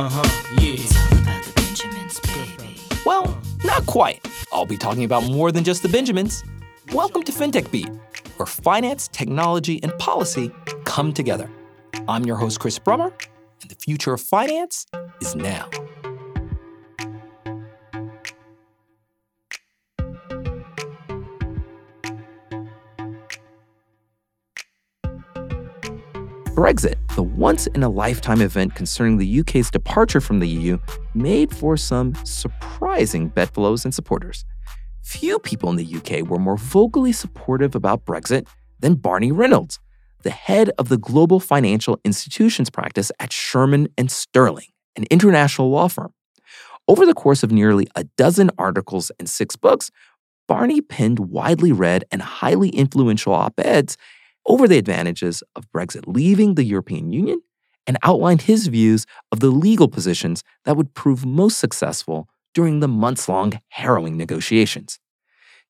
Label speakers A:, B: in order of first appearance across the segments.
A: Uh huh, yeah.
B: It's all about the Benjamins, baby.
C: Well, not quite. I'll be talking about more than just the Benjamins. Welcome to FinTech Beat, where finance, technology, and policy come together. I'm your host, Chris Brummer, and the future of finance is now. Brexit, the once in a lifetime event concerning the UK's departure from the EU, made for some surprising bedfellows and supporters. Few people in the UK were more vocally supportive about Brexit than Barney Reynolds, the head of the global financial institutions practice at Shearman and Sterling, an international law firm. Over the course of nearly a dozen articles and six books, Barney penned widely read and highly influential op eds over the advantages of Brexit leaving the European Union and outlined his views of the legal positions that would prove most successful during the months long harrowing negotiations.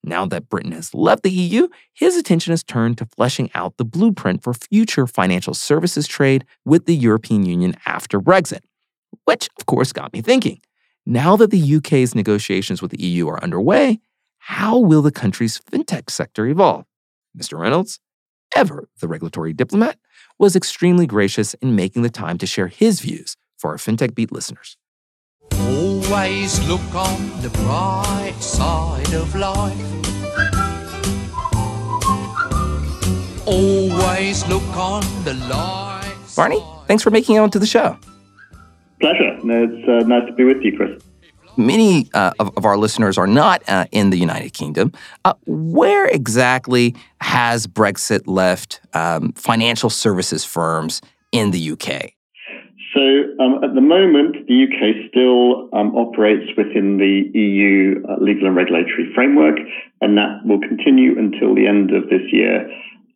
C: Now that Britain has left the EU, his attention has turned to fleshing out the blueprint for future financial services trade with the European Union after Brexit. Which, of course, got me thinking. Now that the UK's negotiations with the EU are underway, how will the country's fintech sector evolve? Mr. Reynolds, ever the regulatory diplomat, was extremely gracious in making the time to share his views for our FinTech Beat listeners.
D: Always look on the bright side of life. Always look on the light.
C: Barney, thanks for making it onto the show.
E: Pleasure. It's uh, nice to be with you, Chris.
C: Many uh, of, of our listeners are not uh, in the United Kingdom. Uh, where exactly has Brexit left um, financial services firms in the UK?
E: So, um, at the moment, the UK still um, operates within the EU uh, legal and regulatory framework, and that will continue until the end of this year,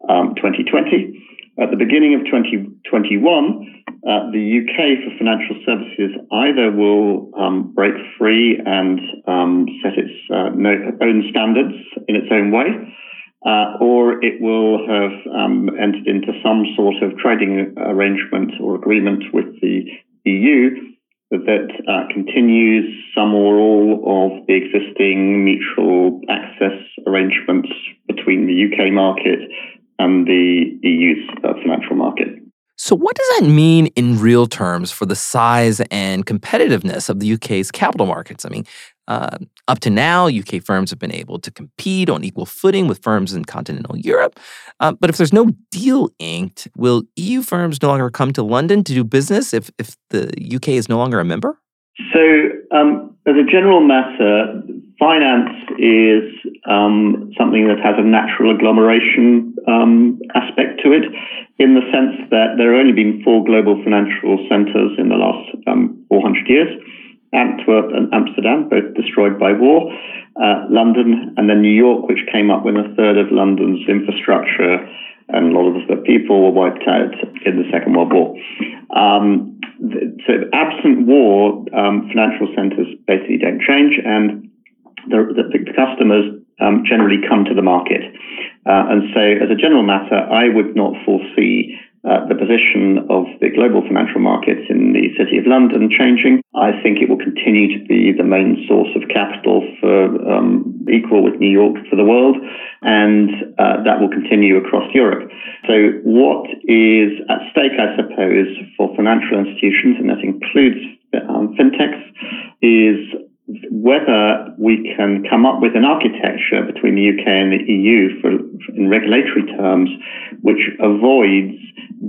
E: um, 2020. At the beginning of 2021, uh, the UK for financial services either will um, break free and um, set its uh, own standards in its own way, uh, or it will have um, entered into some sort of trading arrangement or agreement with the EU that uh, continues some or all of the existing mutual access arrangements between the UK market and the EU's uh, financial market.
C: So, what does that mean in real terms for the size and competitiveness of the UK's capital markets? I mean, uh, up to now, UK firms have been able to compete on equal footing with firms in continental Europe. Uh, but if there's no deal inked, will EU firms no longer come to London to do business if, if the UK is no longer a member?
E: So, um, as a general matter, finance is um, something that has a natural agglomeration um, aspect to it, in the sense that there have only been four global financial centres in the last um, 400 years. Antwerp and Amsterdam, both destroyed by war, uh, London, and then New York, which came up when a third of London's infrastructure and a lot of the people were wiped out in the Second World War. Um, so, absent war, um, financial centres basically don't change, and the, the, the customers um, generally come to the market. Uh, and so, as a general matter, I would not foresee uh, the position of the global financial markets in the City of London changing. I think it will continue to be the main source of capital for um, equal with New York for the world, and uh, that will continue across Europe. So, what is at stake, I suppose, for financial institutions, and that includes um, fintechs, is whether we can come up with an architecture between the UK and the EU for, in regulatory terms, which avoids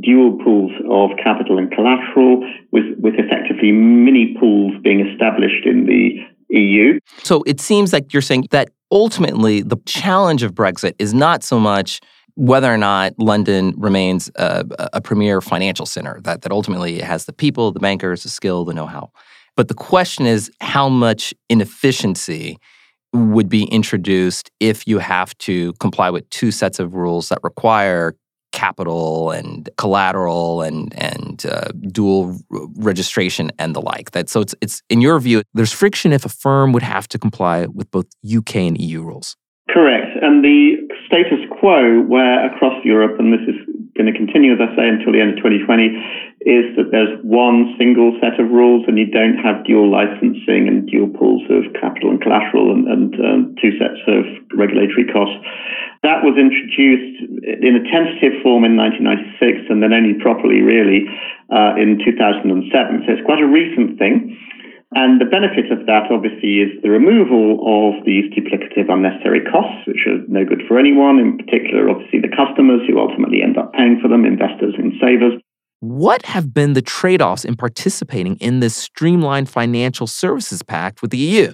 E: dual pools of capital and collateral, with, with effectively mini pools being established in the EU.
C: So it seems like you're saying that ultimately the challenge of Brexit is not so much whether or not London remains a, a premier financial center, that, that ultimately it has the people, the bankers, the skill, the know how. But the question is how much inefficiency would be introduced if you have to comply with two sets of rules that require capital and collateral and and uh, dual registration and the like. That so it's it's in your view there's friction if a firm would have to comply with both UK and EU rules.
E: Correct, and the status quo, where across Europe, and this is going to continue, as I say, until the end of 2020, is that there's one single set of rules and you don't have dual licensing and dual pools of capital and collateral and, and um, two sets of regulatory costs. That was introduced in a tentative form in 1996 and then only properly, really, uh, in 2007. So it's quite a recent thing. And the benefit of that, obviously, is the removal of these duplicative unnecessary costs, which are no good for anyone, in particular, obviously, the customers who ultimately end up paying for them, investors and savers.
C: What have been the trade offs in participating in this streamlined financial services pact with the EU?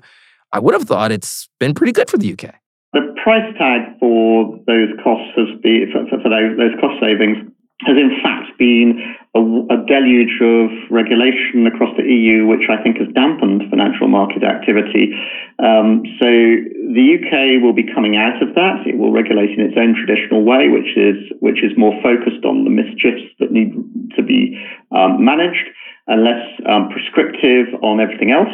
C: I would have thought it's been pretty good for the UK.
E: The price tag for those costs has been, for, for those, those cost savings has in fact been a, a, deluge of regulation across the EU, which I think has dampened financial market activity. Um, so the UK will be coming out of that. It will regulate in its own traditional way, which is which is more focused on the mischiefs that need to be um, managed and less um, prescriptive on everything else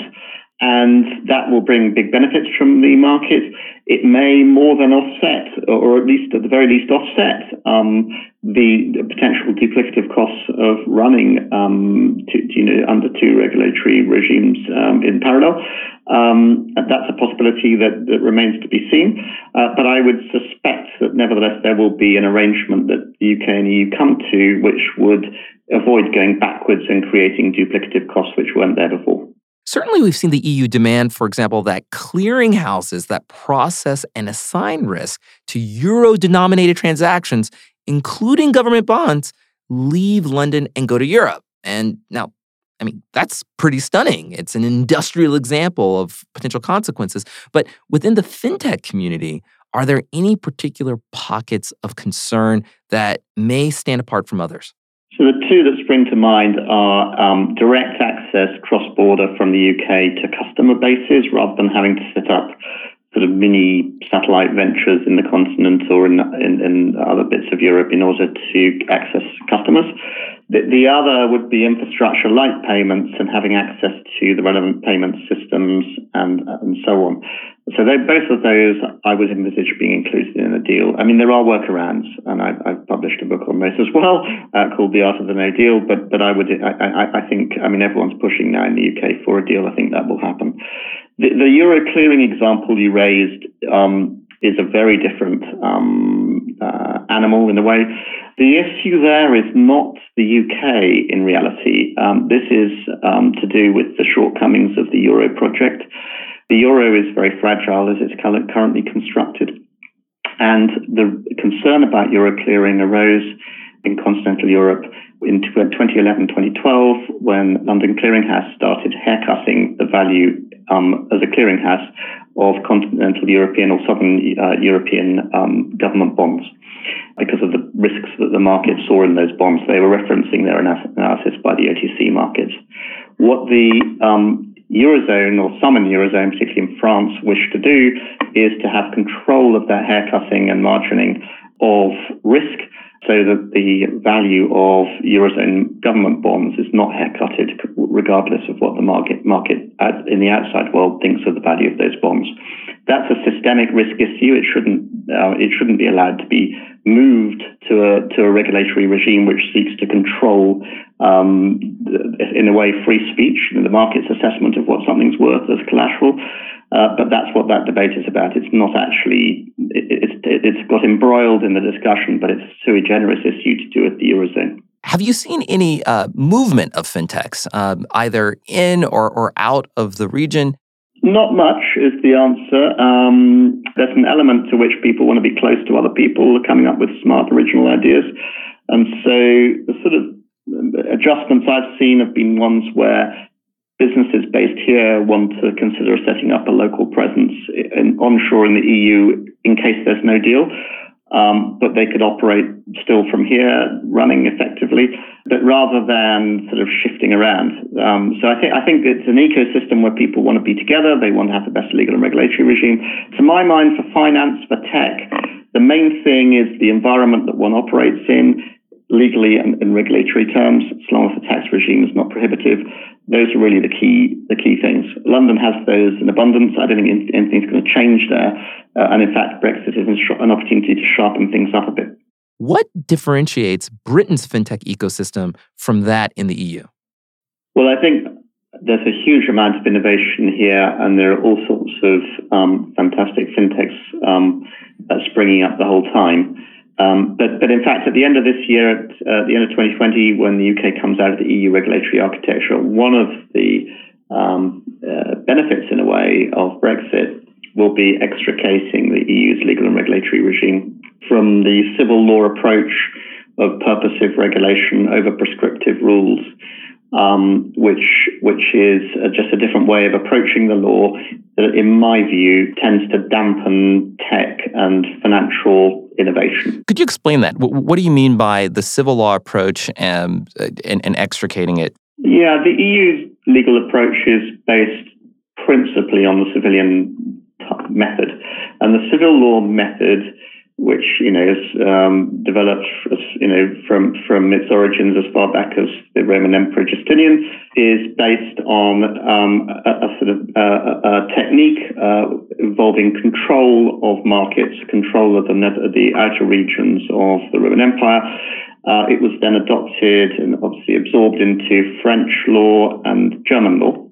E: and that will bring big benefits from the market. It may more than offset, or at least at the very least offset, um, the, potential duplicative costs of running um, to, you know, under two regulatory regimes um, in parallel. Um, that's a possibility that, that remains to be seen. Uh, but I would suspect that nevertheless there will be an arrangement that the UK and EU come to which would avoid going backwards and creating duplicative costs which weren't there before.
C: Certainly, we've seen the EU demand, for example, that clearinghouses that process and assign risk to euro denominated transactions, including government bonds, leave London and go to Europe. And now, I mean, that's pretty stunning. It's an industrial example of potential consequences. But within the fintech community, are there any particular pockets of concern that may stand apart from others?
E: So the two that spring to mind are um, direct access cross-border from the UK to customer bases rather than having to set up sort of mini satellite ventures in the continent or in, in, in other bits of Europe in order to access customers. The, the other would be infrastructure like payments and having access to the relevant payment systems and, and so on. So they, both of those I would envisage being included in a deal. I mean, there are workarounds, and I, have published a book on this as well uh, called The Art of the No Deal. But but I would I, I, I, think I mean everyone's pushing now in the UK for a deal. I think that will happen. The, the Euro clearing example you raised um, is a very different um, uh, animal in a way. The issue there is not the UK in reality. Um, this is um, to do with the shortcomings of the Euro project. The euro is very fragile as it's currently constructed. And the concern about euro clearing arose in continental Europe in 2011 2012 when London Clearing Clearinghouse started haircutting the value um, as a clearinghouse of continental European or southern uh, European um, government bonds because of the risks that the market saw in those bonds. They were referencing their analysis by the OTC markets. What the um, Eurozone or some in the Eurozone, particularly in France, wish to do is to have control of their haircutting and margining of risk so that the value of Eurozone government bonds is not haircutted regardless of what the market, market in the outside world thinks of the value of those bonds. That's a systemic risk issue. It shouldn't, uh, it shouldn't be allowed to be moved to a, to a regulatory regime which seeks to control um, in a way, free speech, the market's assessment of what something's worth as collateral. Uh, but that's what that debate is about. It's not actually, it, it, it's got embroiled in the discussion, but it's sui generis issue to do with the Eurozone.
C: Have you seen any uh, movement of fintechs, um, either in or, or out of the region?
E: Not much is the answer. Um, there's an element to which people want to be close to other people, coming up with smart, original ideas. And so the sort of adjustments I've seen have been ones where businesses based here want to consider setting up a local presence in, onshore in the EU in case there's no deal. Um, but they could operate still from here, running effectively, but rather than sort of shifting around. Um, so I think I think it's an ecosystem where people want to be together. They want to have the best legal and regulatory regime. To my mind, for finance, for tech, the main thing is the environment that one operates in legally and in regulatory terms, as long as the tax regime is not prohibitive. Those are really the key the key things. London has those in abundance. I don't think anything's going to change there. Uh, and in fact, Brexit is an opportunity to sharpen things up a bit.
C: What differentiates Britain's fintech ecosystem from that in the EU?
E: Well, I think there's a huge amount of innovation here, and there are all sorts of um, fantastic fintechs um, springing up the whole time. Um, but, but in fact, at the end of this year, at uh, the end of 2020, when the UK comes out of the EU regulatory architecture, one of the um, uh, benefits, in a way, of Brexit will be extricating the EU's legal and regulatory regime from the civil law approach of purposive regulation over prescriptive rules um, which which is just a different way of approaching the law that, in my view, tends to dampen tech and financial innovation.
C: Could you explain that? What do you mean by the civil law approach and, and, and extricating it?
E: Yeah, the EU's legal approach is based principally on the civilian method, and the civil law method which you know is um, developed you know from from its origins as far back as the Roman Emperor Justinian, is based on um, a, a, sort of a technique uh, involving control of markets, control of the the outer regions of the Roman Empire. Uh, it was then adopted and obviously absorbed into French law and German law.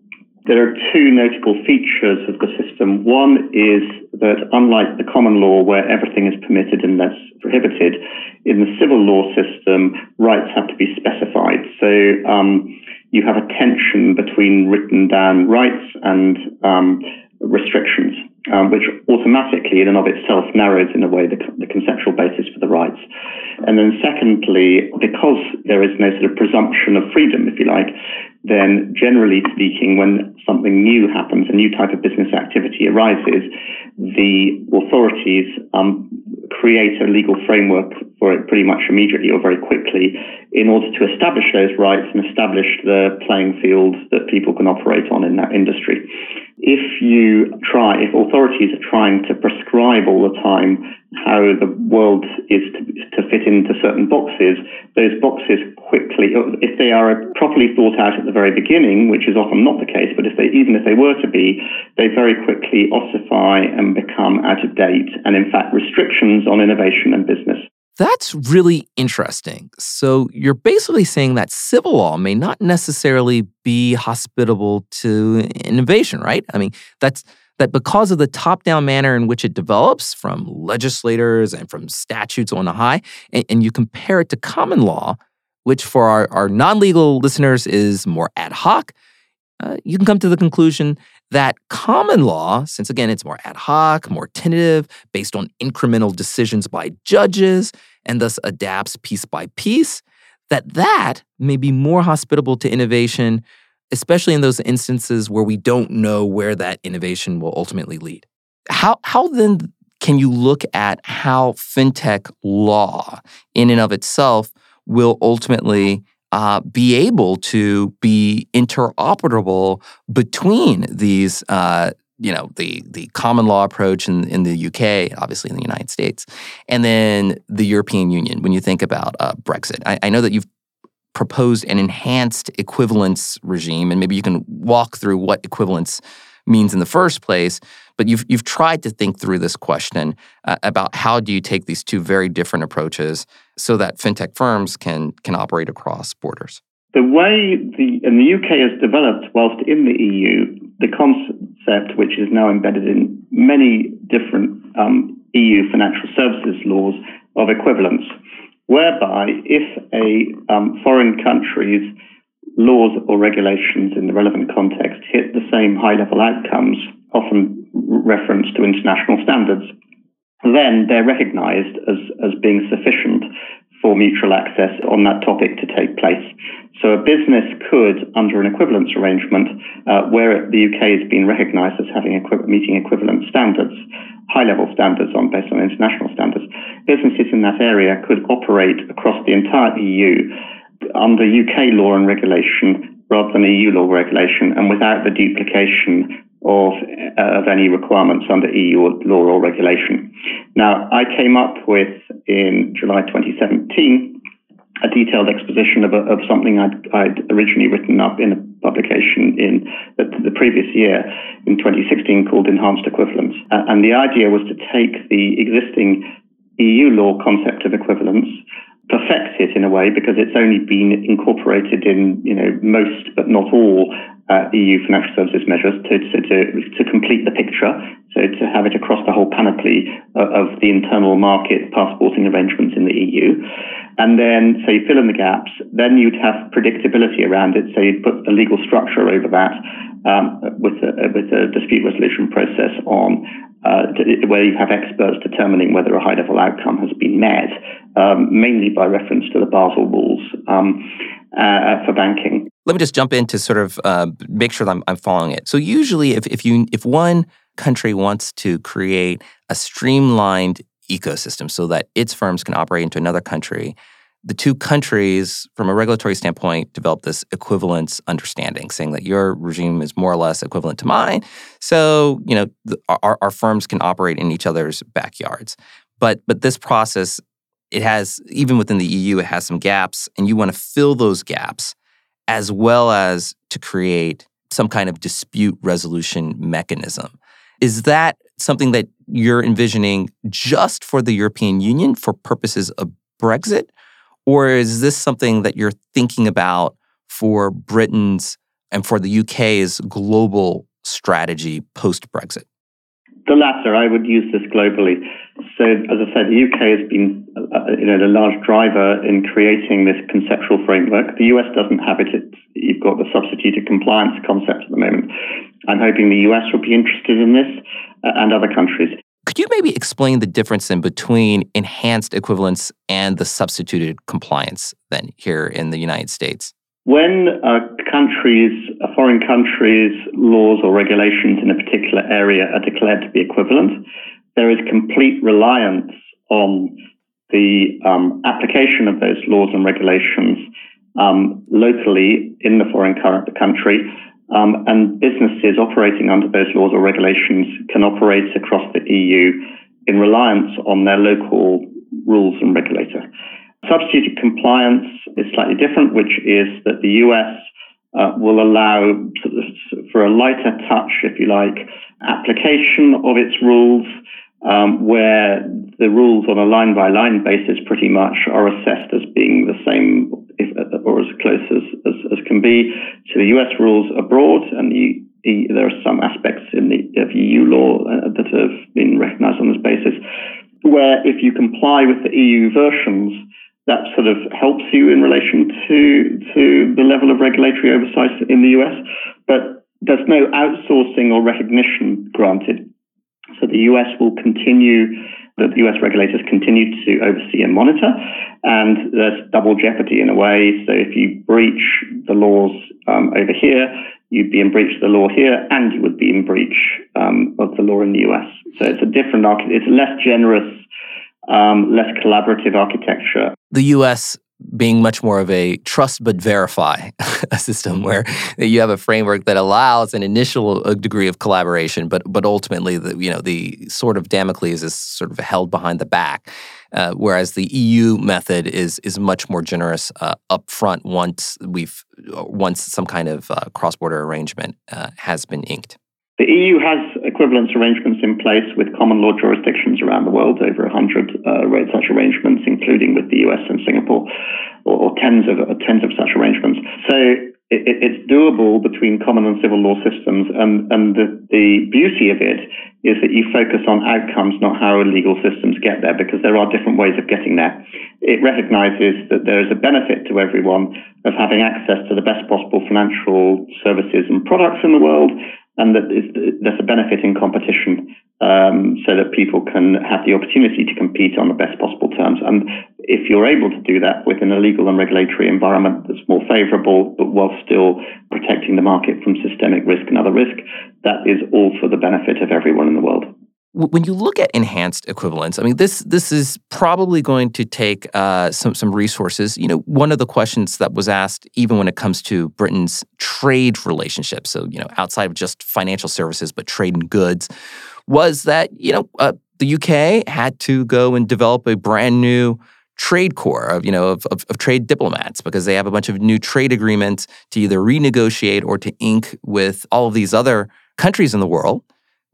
E: There are two notable features of the system. One is that, unlike the common law, where everything is permitted and unless prohibited, in the civil law system, rights have to be specified. So um, you have a tension between written down rights and um, restrictions, um, which automatically, in and of itself, narrows in a way the, the conceptual basis for the rights. And then, secondly, because there is no sort of presumption of freedom, if you like, then generally speaking, when something new happens, a new type of business activity arises, the authorities um, create a legal framework for it pretty much immediately or very quickly in order to establish those rights and establish the playing field that people can operate on in that industry. If you try, if authorities are trying to prescribe all the time how the world is to, to fit into certain boxes, those boxes quickly, if they are properly thought out at the very beginning, which is often not the case, but if they, even if they were to be, they very quickly ossify and become out of date, and in fact, restrictions on innovation and business.
C: That's really interesting. So you're basically saying that civil law may not necessarily be hospitable to innovation, right? I mean, that's that because of the top down manner in which it develops from legislators and from statutes on the high, and, and you compare it to common law, which for our, our non legal listeners is more ad hoc, uh, you can come to the conclusion that common law, since again it's more ad hoc, more tentative, based on incremental decisions by judges, and thus adapts piece by piece, that that may be more hospitable to innovation especially in those instances where we don't know where that innovation will ultimately lead. How, how then can you look at how fintech law, in and of itself, will ultimately uh, be able to be interoperable between these, uh, you know, the the common law approach in, in the UK, obviously in the United States, and then the European Union. When you think about uh, Brexit, I, I know that you've proposed an enhanced equivalence regime, and maybe you can walk through what equivalence means in the first place. But you've you've tried to think through this question uh, about how do you take these two very different approaches so that fintech firms can can operate across borders.
E: The way the and the UK has developed whilst in the EU, the concept which is now embedded in many different um, EU financial services laws of equivalence whereby if a um, foreign country's laws or regulations in the relevant context hit the same high level outcomes, often reference to international standards, then they're recognized as, as being sufficient for mutual access on that topic to take place. So a business could, under an equivalence arrangement, uh, where the UK has been recognized as having equi- meeting equivalent standards, high level standards on based on international standards, businesses in that area could operate across the entire EU under UK law and regulation rather than EU law regulation and without the duplication of, uh, of any requirements under EU law or regulation. Now, I came up with in July 2017 a detailed exposition of, a, of something I'd, I'd, originally written up in a publication in the, the, previous year in 2016 called Enhanced Equivalence. Uh, and the idea was to take the existing EU law concept of equivalence perfects it in a way because it's only been incorporated in you know most but not all uh, EU financial services measures to, to, to, to, complete the picture, so to have it across the whole panoply of, of the internal market passporting arrangements in the EU. And then, so you fill in the gaps, then you'd have predictability around it, so you'd put a legal structure over that um, with, a, with a dispute resolution process on uh, where you have experts determining whether a high level outcome has been met, um, mainly by reference to the Basel rules um, uh, for banking.
F: Let me just jump in to sort of uh, make sure I'm, I'm following it. So usually, if, if you if one country wants to create a streamlined ecosystem so that its firms can operate into another country, the two countries, from a regulatory standpoint, develop this equivalence understanding, saying that your regime is more or less equivalent to mine. So, you know, the, our, our firms can operate in each other's backyards. But but this process, it has even within the EU, it has some gaps, and you want to fill those gaps, as well as to create some kind of dispute resolution mechanism. Is that something that you're envisioning just for the European Union for purposes of Brexit? Or is this something that you're thinking about for Britain's and for the UK's global strategy post Brexit?
E: The latter, I would use this globally. So, as I said, the UK has been, uh, you know, the large driver in creating this conceptual framework. The US doesn't have it. It's, you've got the substituted compliance concept at the moment. I'm hoping the US will be interested in this uh, and other countries.
F: Could you maybe explain the difference in between enhanced equivalence and the substituted compliance then here in the United States?
E: When a country's, a foreign country's laws or regulations in a particular area are declared to be equivalent, there is complete reliance on the um, application of those laws and regulations um, locally in the foreign current, country um, and businesses operating under those laws or regulations can operate across the EU in reliance on their local rules and regulator. Substituted compliance is slightly different, which is that the US uh, will allow for a lighter touch, if you like, application of its rules, um, where the rules on a line by line basis pretty much are assessed as being the same if, or as close as, as, as, can be to the US rules abroad. And the, the, there are some aspects in the of EU law uh, that have been recognized on this basis, where if you comply with the EU versions, that sort of helps you in relation to, to the level of regulatory oversight in the US. But there's no outsourcing or recognition granted. So the US will continue the US regulators continue to oversee and monitor. And there's double jeopardy in a way. So if you breach the laws um, over here, you'd be in breach of the law here, and you would be in breach um, of the law in the US. So it's a different it's less generous, um, less collaborative architecture.
F: The US being much more of a trust but verify a system where you have a framework that allows an initial uh, degree of collaboration, but but ultimately the you know the sword of Damocles is sort of held behind the back, uh, whereas the EU method is is much more generous uh, upfront once we've once some kind of uh, cross border arrangement uh, has been inked.
E: The EU has equivalence arrangements in place with common law jurisdictions around the world, over 100 uh, such arrangements, including with the US and Singapore, or, or tens of uh, tens of such arrangements. So it, it's doable between common and civil law systems, and, and the, the beauty of it is that you focus on outcomes, not how legal systems get there, because there are different ways of getting there. It recognizes that there is a benefit to everyone of having access to the best possible financial services and products in the world, and that there's a benefit in competition um, so that people can have the opportunity to compete on the best possible terms. And if you're able to do that within a legal and regulatory environment that's more favorable, but while still protecting the market from systemic risk and other risk, that is all for the benefit of everyone in the world
F: when you look at enhanced equivalence, I mean, this this is probably going to take uh, some some resources. You know, one of the questions that was asked, even when it comes to Britain's trade relationships, so you know, outside of just financial services, but trade and goods, was that you know uh, the UK had to go and develop a brand new trade corps of you know of, of, of, trade diplomats because they have a bunch of new trade agreements to either renegotiate or to ink with all of these other countries in the world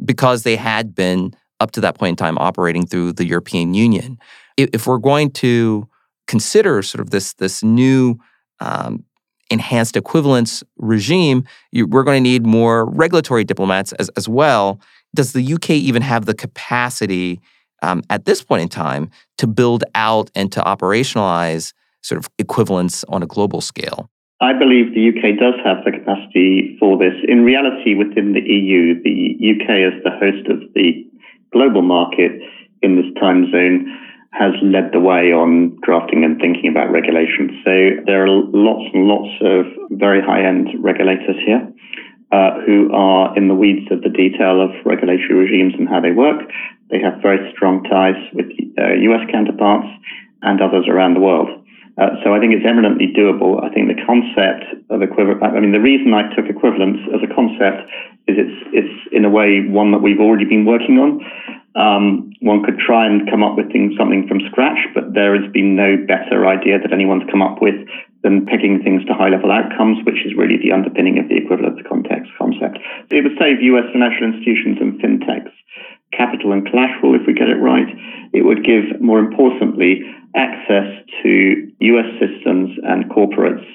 F: because they had been
C: up to that point in time operating through the European Union. If we're going to consider sort of this this new um, enhanced equivalence regime, you, we're going to need more regulatory diplomats as, as well. Does the UK even have the capacity um, at this point in time to build out and to operationalize sort of equivalence on a global scale?
E: I believe the UK does have the capacity for this. In reality, within the EU, the UK, as the host of the global market in this time zone, has led the way on drafting and thinking about regulations. So there are lots and lots of very high end regulators here. Uh, who are in the weeds of the detail of regulatory regimes and how they work. They have very strong ties with uh, US counterparts and others around the world. Uh, so I think it's eminently doable. I think the concept of equivalent, I mean, the reason I took equivalence as a concept is it's, it's in a way one that we've already been working on. Um, one could try and come up with things, something from scratch, but there has been no better idea that anyone's come up with than pegging things to high level outcomes, which is really the underpinning of the equivalence context concept. It would save US financial institutions and fintechs capital and collateral if we get it right. It would give, more importantly, access to US systems and corporates,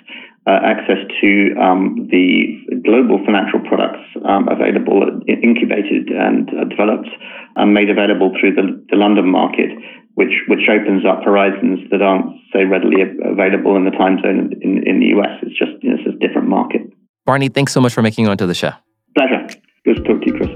E: uh, access to um, the global financial products um, available, incubated and uh, developed and made available through the, the London market, which, which opens up horizons that aren't so readily available in the time zone in, in the US. It's just you know, it's a different market.
C: Barney, thanks so much for making it onto the show.
E: Pleasure. Good to talk to you, Chris.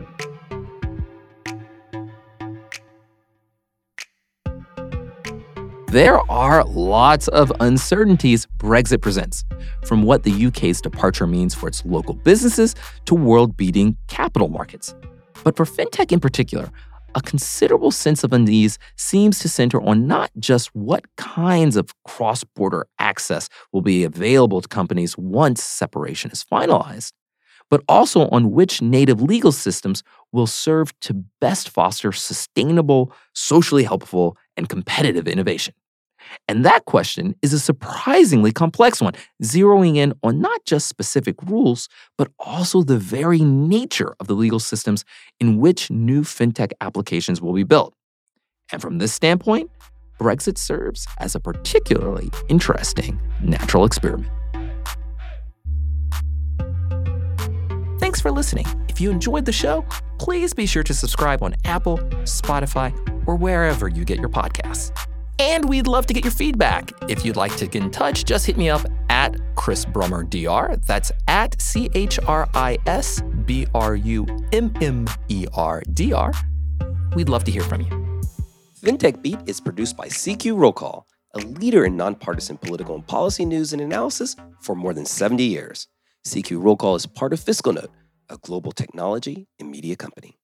C: There are lots of uncertainties Brexit presents, from what the UK's departure means for its local businesses to world beating capital markets. But for fintech in particular, a considerable sense of unease seems to center on not just what kinds of cross border access will be available to companies once separation is finalized, but also on which native legal systems will serve to best foster sustainable, socially helpful, and competitive innovation. And that question is a surprisingly complex one, zeroing in on not just specific rules, but also the very nature of the legal systems in which new fintech applications will be built. And from this standpoint, Brexit serves as a particularly interesting natural experiment. Thanks for listening. If you enjoyed the show, please be sure to subscribe on Apple, Spotify, or wherever you get your podcasts. And we'd love to get your feedback. If you'd like to get in touch, just hit me up at Chris Brummer DR. That's at C H R I S B R U M M E R D R. We'd love to hear from you.
A: FinTech Beat is produced by CQ Roll Call, a leader in nonpartisan political and policy news and analysis for more than 70 years. CQ Roll Call is part of FiscalNote, a global technology and media company.